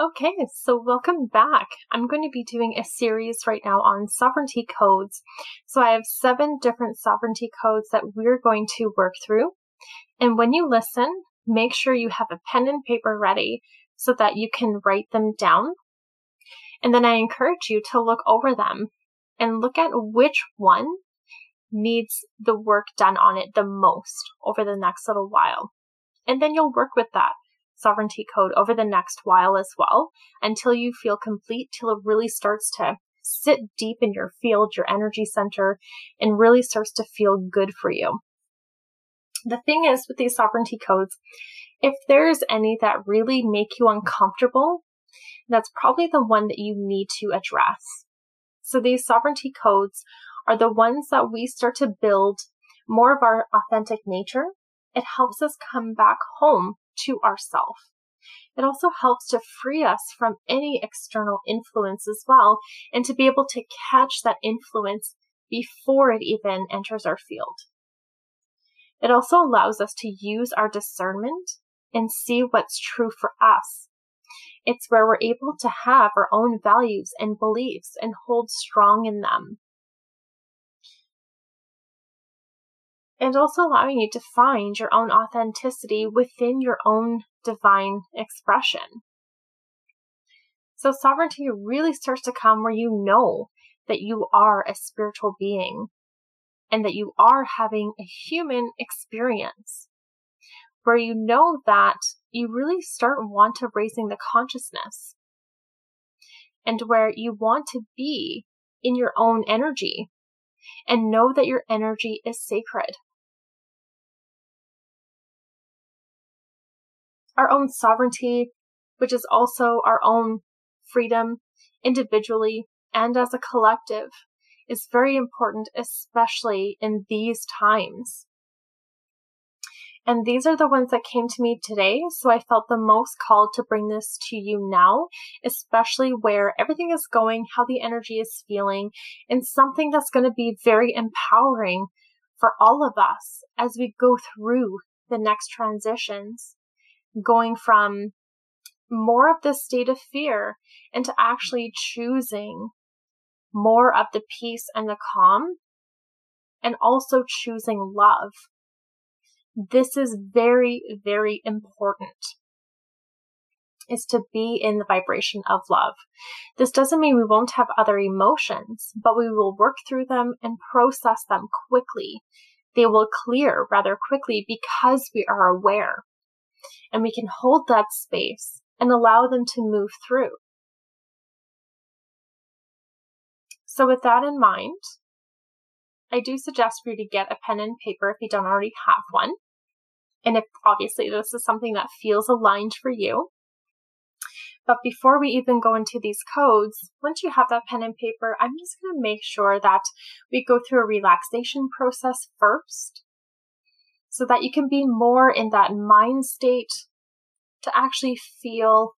Okay, so welcome back. I'm going to be doing a series right now on sovereignty codes. So I have seven different sovereignty codes that we're going to work through. And when you listen, make sure you have a pen and paper ready so that you can write them down. And then I encourage you to look over them and look at which one needs the work done on it the most over the next little while. And then you'll work with that sovereignty code over the next while as well until you feel complete, till it really starts to sit deep in your field, your energy center, and really starts to feel good for you. The thing is with these sovereignty codes, if there's any that really make you uncomfortable, that's probably the one that you need to address. So these sovereignty codes are the ones that we start to build more of our authentic nature. It helps us come back home to ourself. It also helps to free us from any external influence as well and to be able to catch that influence before it even enters our field. It also allows us to use our discernment and see what's true for us. It's where we're able to have our own values and beliefs and hold strong in them. And also allowing you to find your own authenticity within your own divine expression. So sovereignty really starts to come where you know that you are a spiritual being and that you are having a human experience where you know that you really start want to raising the consciousness and where you want to be in your own energy and know that your energy is sacred our own sovereignty, which is also our own freedom individually and as a collective, is very important, especially in these times. And these are the ones that came to me today, so I felt the most called to bring this to you now, especially where everything is going, how the energy is feeling, and something that's going to be very empowering for all of us as we go through the next transitions going from more of the state of fear into actually choosing more of the peace and the calm and also choosing love. This is very, very important is to be in the vibration of love. This doesn't mean we won't have other emotions, but we will work through them and process them quickly. They will clear rather quickly because we are aware and we can hold that space and allow them to move through. So, with that in mind, I do suggest for you to get a pen and paper if you don't already have one. And if obviously this is something that feels aligned for you. But before we even go into these codes, once you have that pen and paper, I'm just going to make sure that we go through a relaxation process first so that you can be more in that mind state to actually feel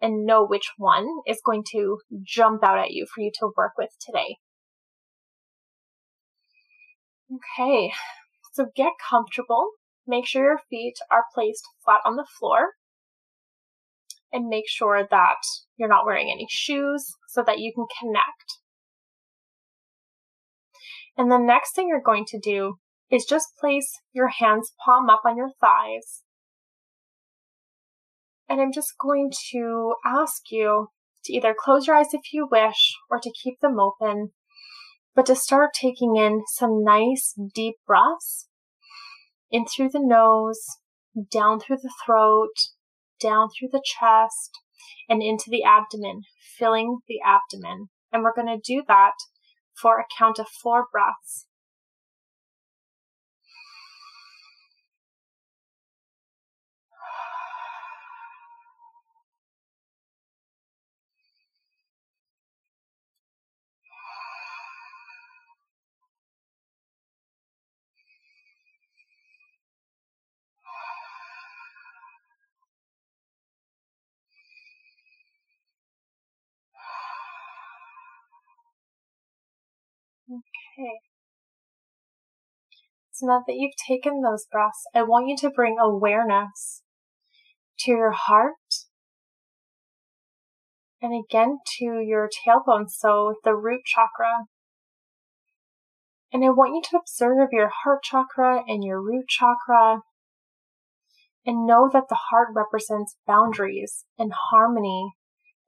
and know which one is going to jump out at you for you to work with today. Okay, so get comfortable. Make sure your feet are placed flat on the floor. And make sure that you're not wearing any shoes so that you can connect. And the next thing you're going to do is just place your hands palm up on your thighs. And I'm just going to ask you to either close your eyes if you wish or to keep them open, but to start taking in some nice deep breaths in through the nose, down through the throat, down through the chest, and into the abdomen, filling the abdomen. And we're going to do that for a count of four breaths. Okay. So now that you've taken those breaths, I want you to bring awareness to your heart And again to your tailbone, so the root chakra. And I want you to observe your heart chakra and your root chakra and know that the heart represents boundaries and harmony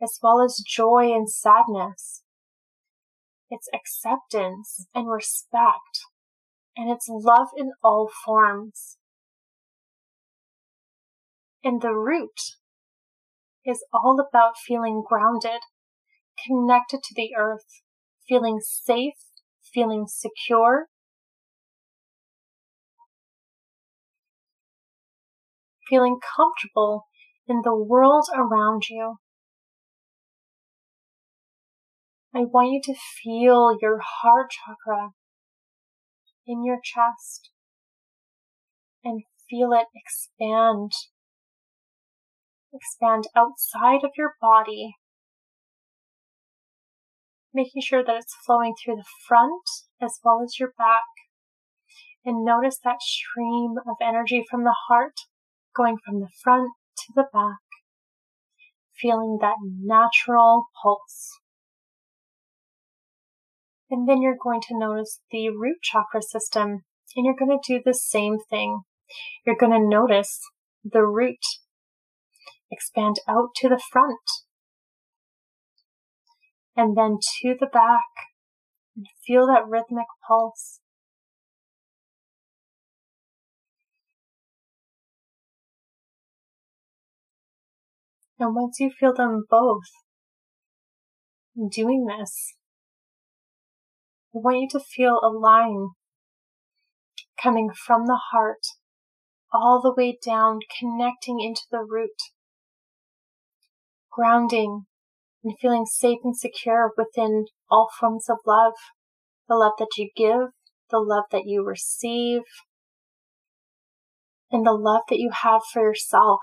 as well as joy and sadness. It's acceptance and respect and it's love in all forms. And the root is all about feeling grounded, connected to the earth, feeling safe, feeling secure. Feeling comfortable in the world around you. I want you to feel your heart chakra in your chest and feel it expand. Expand outside of your body, making sure that it's flowing through the front as well as your back. And notice that stream of energy from the heart going from the front to the back, feeling that natural pulse. And then you're going to notice the root chakra system and you're going to do the same thing. You're going to notice the root expand out to the front and then to the back and feel that rhythmic pulse. And once you feel them both doing this, I want you to feel a line coming from the heart all the way down, connecting into the root, grounding and feeling safe and secure within all forms of love. The love that you give, the love that you receive, and the love that you have for yourself.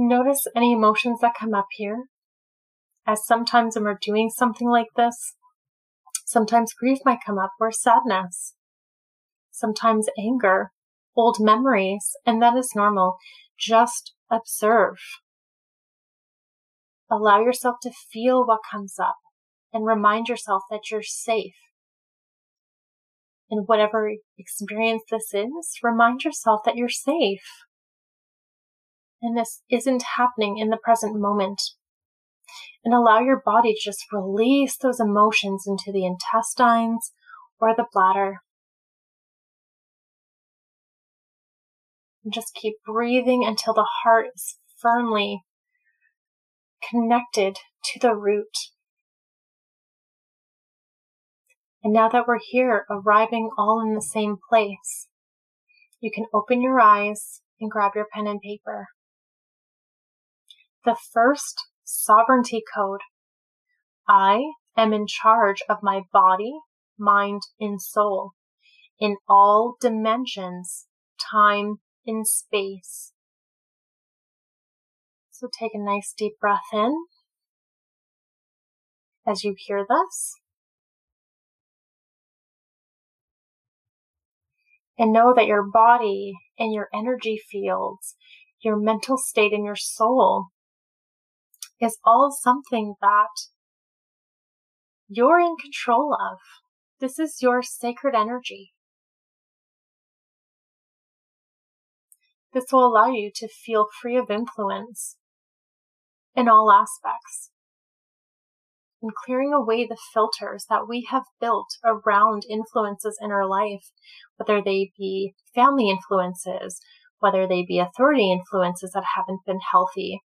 Notice any emotions that come up here. As sometimes when we're doing something like this, sometimes grief might come up or sadness, sometimes anger, old memories, and that is normal. Just observe. Allow yourself to feel what comes up and remind yourself that you're safe. In whatever experience this is, remind yourself that you're safe and this isn't happening in the present moment. And allow your body to just release those emotions into the intestines or the bladder. And just keep breathing until the heart is firmly connected to the root. And now that we're here, arriving all in the same place, you can open your eyes and grab your pen and paper the first sovereignty code. I am in charge of my body, mind, and soul in all dimensions, time, and space. So take a nice deep breath in as you hear this. And know that your body and your energy fields, your mental state and your soul is all something that you're in control of. This is your sacred energy. This will allow you to feel free of influence in all aspects and clearing away the filters that we have built around influences in our life, whether they be family influences, whether they be authority influences that haven't been healthy,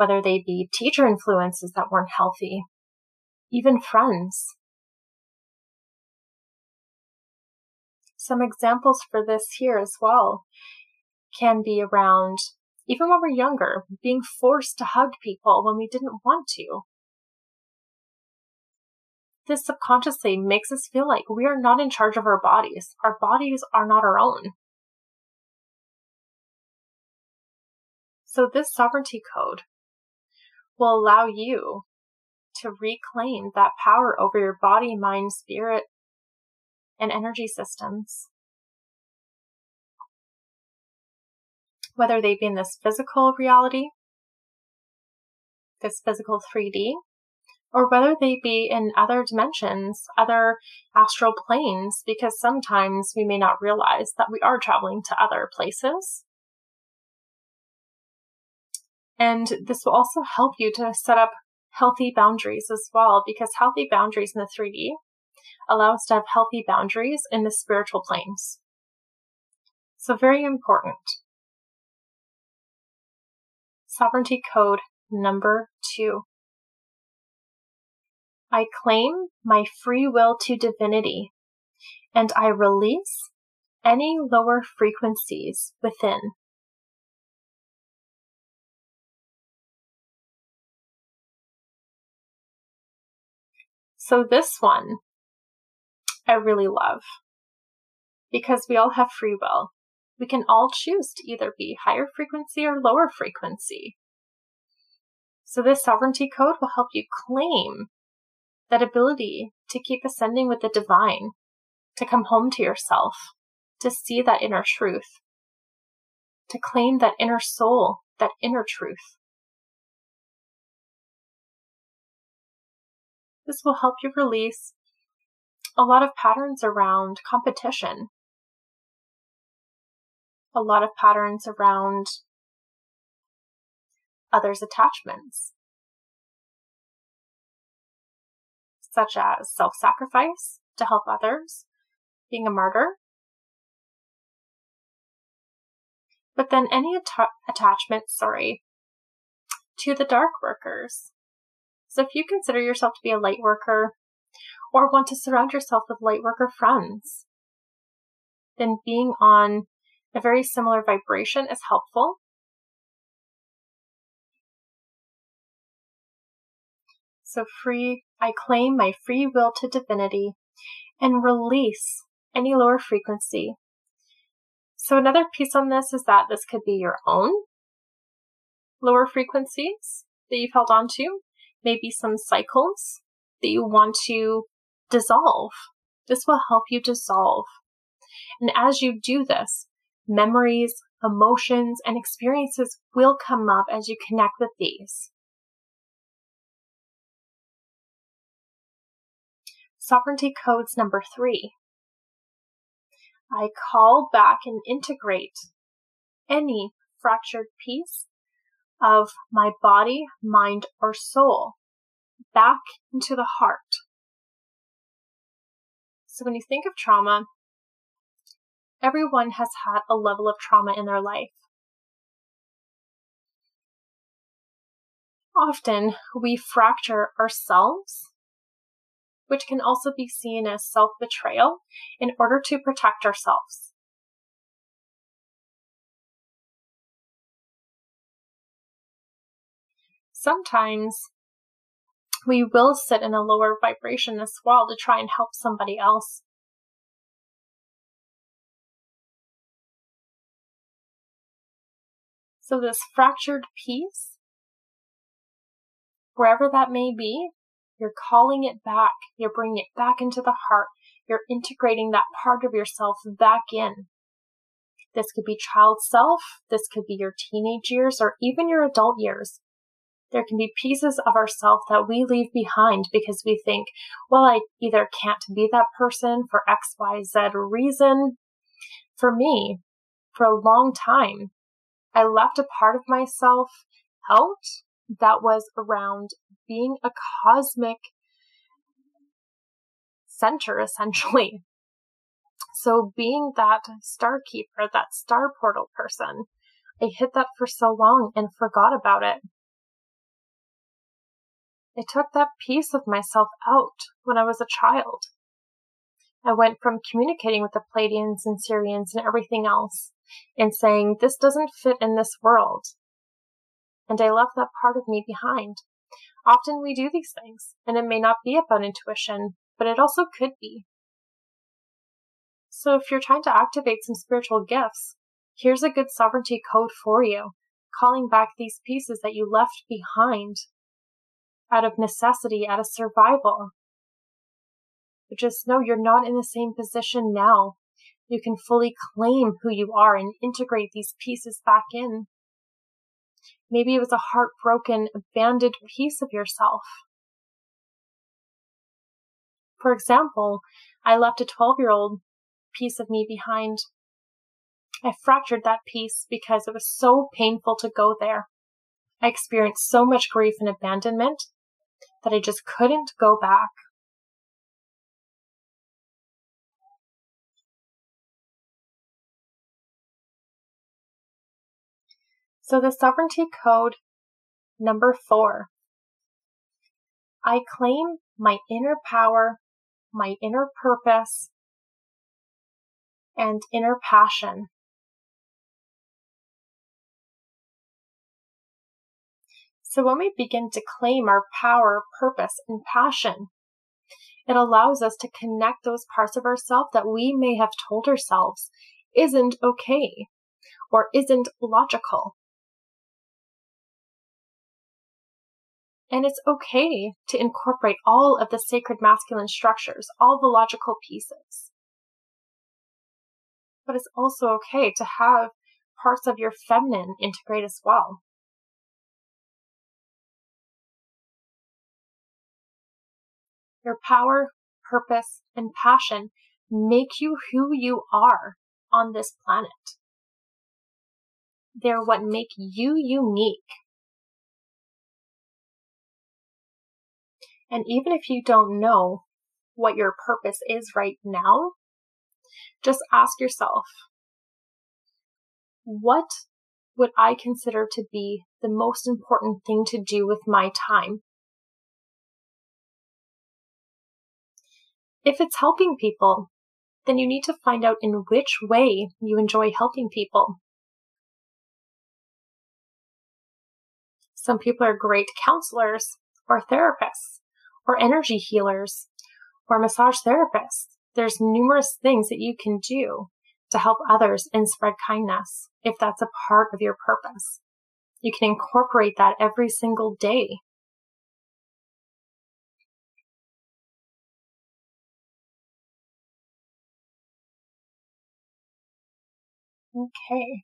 whether they be teacher influences that weren't healthy, even friends. Some examples for this here as well can be around, even when we're younger, being forced to hug people when we didn't want to. This subconsciously makes us feel like we are not in charge of our bodies. Our bodies are not our own. So, this sovereignty code will allow you to reclaim that power over your body, mind, spirit, and energy systems. whether they be in this physical reality, this physical 3D, or whether they be in other dimensions, other astral planes, because sometimes we may not realize that we are traveling to other places. And this will also help you to set up healthy boundaries as well, because healthy boundaries in the 3D allow us to have healthy boundaries in the spiritual planes. So, very important. Sovereignty code number two. I claim my free will to divinity, and I release any lower frequencies within. So, this one I really love because we all have free will. We can all choose to either be higher frequency or lower frequency. So, this sovereignty code will help you claim that ability to keep ascending with the divine, to come home to yourself, to see that inner truth, to claim that inner soul, that inner truth. This will help you release a lot of patterns around competition, a lot of patterns around others' attachments. such as self sacrifice to help others, being a martyr. But then any att- attachment, sorry, to the dark workers. So if you consider yourself to be a light worker or want to surround yourself with light worker friends, then being on a very similar vibration is helpful. So free I claim my free will to divinity and release any lower frequency. So, another piece on this is that this could be your own lower frequencies that you've held on to, maybe some cycles that you want to dissolve. This will help you dissolve. And as you do this, memories, emotions, and experiences will come up as you connect with these. Sovereignty Codes number three. I call back and integrate any fractured piece of my body, mind, or soul back into the heart. So when you think of trauma, everyone has had a level of trauma in their life. Often we fracture ourselves which can also be seen as self betrayal, in order to protect ourselves. Sometimes we will sit in a lower vibration as well to try and help somebody else. So, this fractured piece, wherever that may be, you're calling it back. You're bringing it back into the heart. You're integrating that part of yourself back in. This could be child self. This could be your teenage years or even your adult years. There can be pieces of ourself that we leave behind because we think, well, I either can't be that person for X, Y, Z reason. For me, for a long time, I left a part of myself out that was around being a cosmic center, essentially. So, being that star keeper, that star portal person, I hid that for so long and forgot about it. I took that piece of myself out when I was a child. I went from communicating with the Pleiadians and Sirians and everything else and saying, This doesn't fit in this world and I left that part of me behind. Often we do these things, and it may not be about intuition, but it also could be. So if you're trying to activate some spiritual gifts, here's a good sovereignty code for you, calling back these pieces that you left behind out of necessity, out of survival. But just know you're not in the same position now. You can fully claim who you are and integrate these pieces back in. Maybe it was a heartbroken, abandoned piece of yourself. For example, I left a 12 year old piece of me behind. I fractured that piece because it was so painful to go there. I experienced so much grief and abandonment that I just couldn't go back. So the sovereignty code number four. I claim my inner power, my inner purpose, and inner passion. So when we begin to claim our power, purpose, and passion, it allows us to connect those parts of ourselves that we may have told ourselves isn't okay or isn't logical. And it's okay to incorporate all of the sacred masculine structures, all the logical pieces. But it's also okay to have parts of your feminine integrate as well. Your power, purpose, and passion make you who you are on this planet. They're what make you unique And even if you don't know what your purpose is right now, just ask yourself, what would I consider to be the most important thing to do with my time? If it's helping people, then you need to find out in which way you enjoy helping people. Some people are great counselors or therapists or energy healers or massage therapists. There's numerous things that you can do to help others and spread kindness if that's a part of your purpose. You can incorporate that every single day. Okay.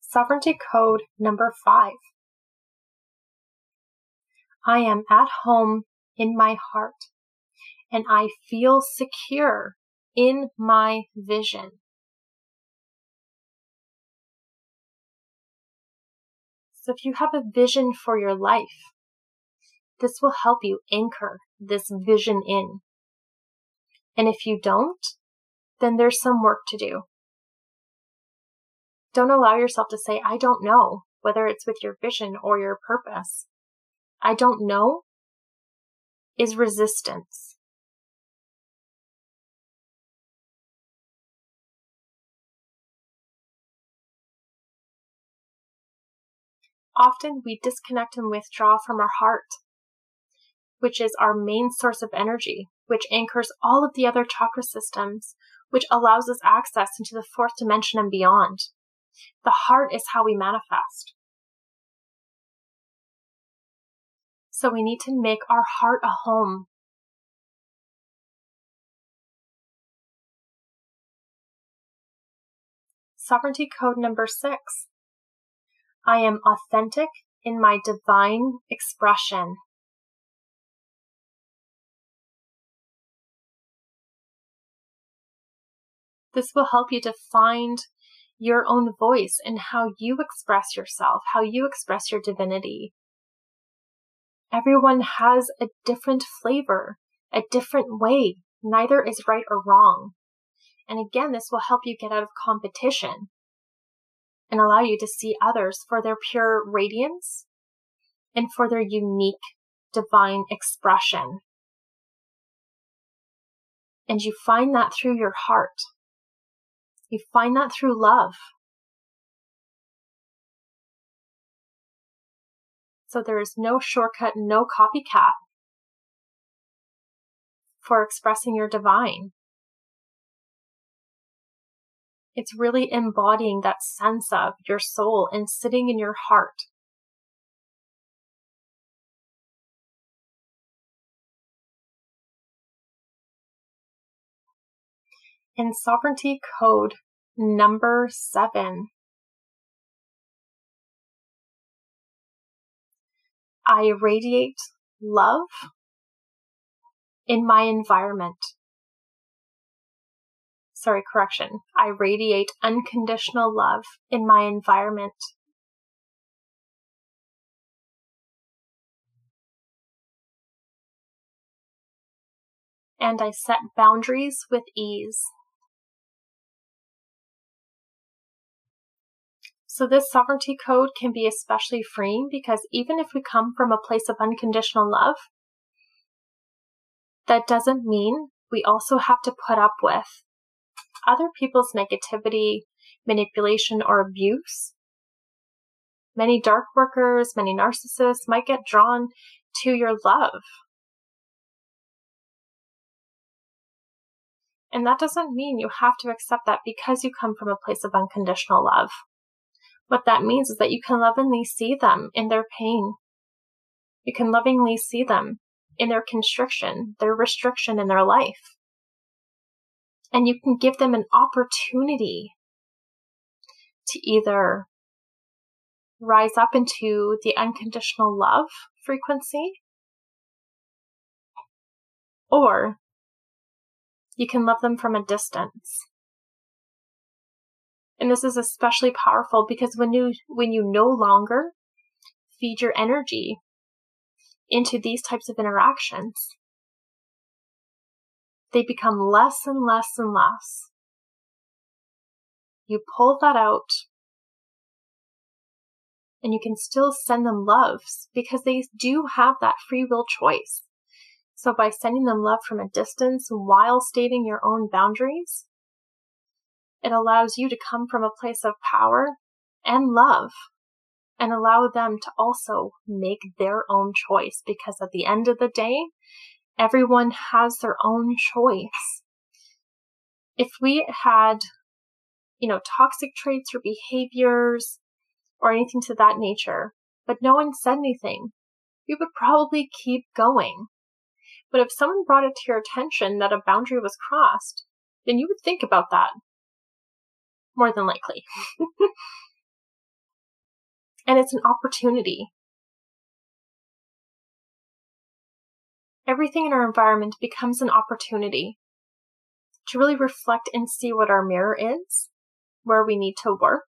Sovereignty Code number five. I am at home in my heart and I feel secure in my vision. So if you have a vision for your life, this will help you anchor this vision in. And if you don't, then there's some work to do. Don't allow yourself to say, I don't know, whether it's with your vision or your purpose. I don't know is resistance. Often we disconnect and withdraw from our heart, which is our main source of energy, which anchors all of the other chakra systems, which allows us access into the fourth dimension and beyond. The heart is how we manifest. So we need to make our heart a home. Sovereignty code number six. I am authentic in my divine expression. This will help you to find your own voice and how you express yourself, how you express your divinity. Everyone has a different flavor, a different way. Neither is right or wrong. And again, this will help you get out of competition and allow you to see others for their pure radiance and for their unique divine expression. And you find that through your heart. You find that through love. So there is no shortcut, no copycat for expressing your divine. It's really embodying that sense of your soul and sitting in your heart. In sovereignty code number seven. I radiate love in my environment. Sorry, correction. I radiate unconditional love in my environment. And I set boundaries with ease. So this sovereignty code can be especially freeing because even if we come from a place of unconditional love, that doesn't mean we also have to put up with other people's negativity, manipulation, or abuse. Many dark workers, many narcissists might get drawn to your love. And that doesn't mean you have to accept that because you come from a place of unconditional love. What that means is that you can lovingly see them in their pain. You can lovingly see them in their constriction, their restriction in their life. And you can give them an opportunity to either rise up into the unconditional love frequency, or you can love them from a distance. And this is especially powerful because when you, when you no longer feed your energy into these types of interactions, they become less and less and less. You pull that out and you can still send them loves because they do have that free will choice. So by sending them love from a distance while stating your own boundaries, it allows you to come from a place of power and love and allow them to also make their own choice because at the end of the day, everyone has their own choice. If we had, you know, toxic traits or behaviors or anything to that nature, but no one said anything, we would probably keep going. But if someone brought it to your attention that a boundary was crossed, then you would think about that more than likely. and it's an opportunity. Everything in our environment becomes an opportunity to really reflect and see what our mirror is, where we need to work,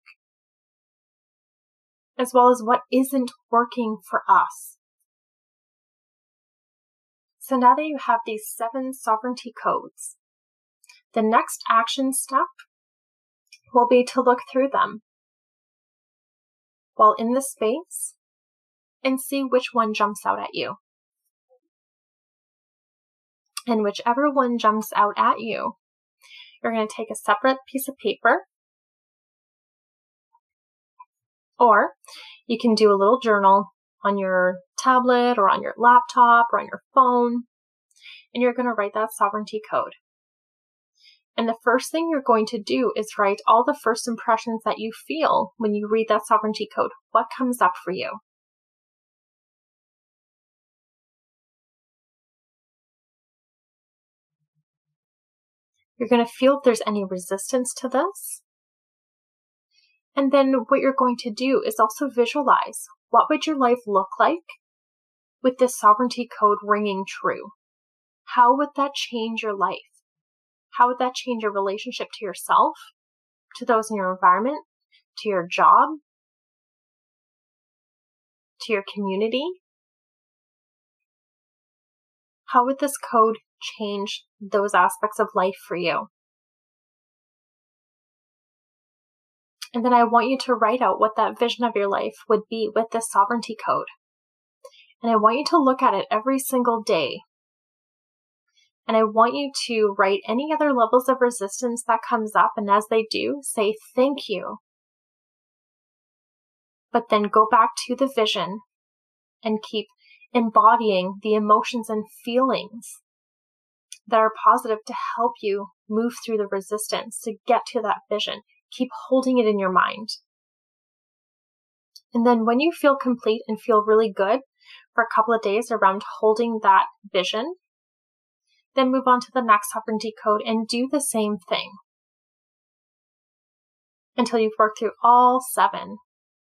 as well as what isn't working for us. So now that you have these seven sovereignty codes, the next action step will be to look through them while in the space and see which one jumps out at you. And whichever one jumps out at you, you're going to take a separate piece of paper or you can do a little journal on your tablet or on your laptop or on your phone and you're going to write that sovereignty code. And the first thing you're going to do is write all the first impressions that you feel when you read that sovereignty code. What comes up for you? You're going to feel if there's any resistance to this. And then what you're going to do is also visualize what would your life look like with this sovereignty code ringing true? How would that change your life? How would that change your relationship to yourself, to those in your environment, to your job, to your community? How would this code change those aspects of life for you? And then I want you to write out what that vision of your life would be with this sovereignty code. And I want you to look at it every single day and I want you to write any other levels of resistance that comes up. And as they do, say thank you. But then go back to the vision and keep embodying the emotions and feelings that are positive to help you move through the resistance to get to that vision. Keep holding it in your mind. And then when you feel complete and feel really good for a couple of days around holding that vision, then move on to the next sovereignty code and do the same thing until you've worked through all seven.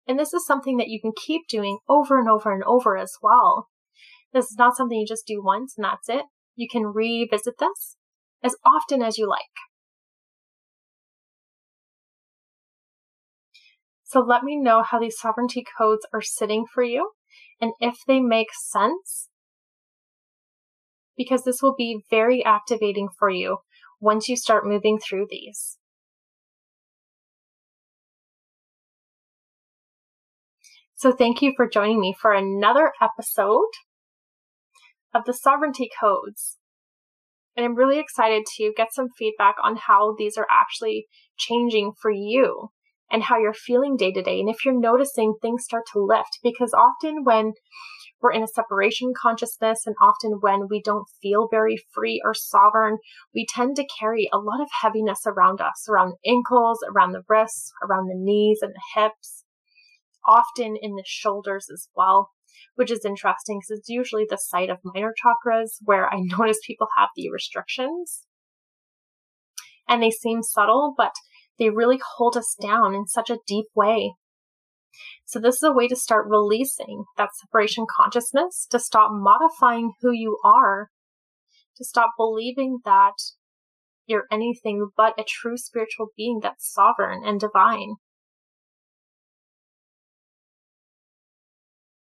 And this is something that you can keep doing over and over and over as well. This is not something you just do once and that's it. You can revisit this as often as you like. So let me know how these sovereignty codes are sitting for you and if they make sense, because this will be very activating for you once you start moving through these. So thank you for joining me for another episode of the sovereignty codes. And I'm really excited to get some feedback on how these are actually changing for you and how you're feeling day to day. And if you're noticing things start to lift, because often when we're in a separation consciousness and often when we don't feel very free or sovereign, we tend to carry a lot of heaviness around us, around the ankles, around the wrists, around the knees and the hips often in the shoulders as well, which is interesting because it's usually the site of minor chakras where I notice people have the restrictions. And they seem subtle, but they really hold us down in such a deep way. So this is a way to start releasing that separation consciousness, to stop modifying who you are, to stop believing that you're anything but a true spiritual being that's sovereign and divine.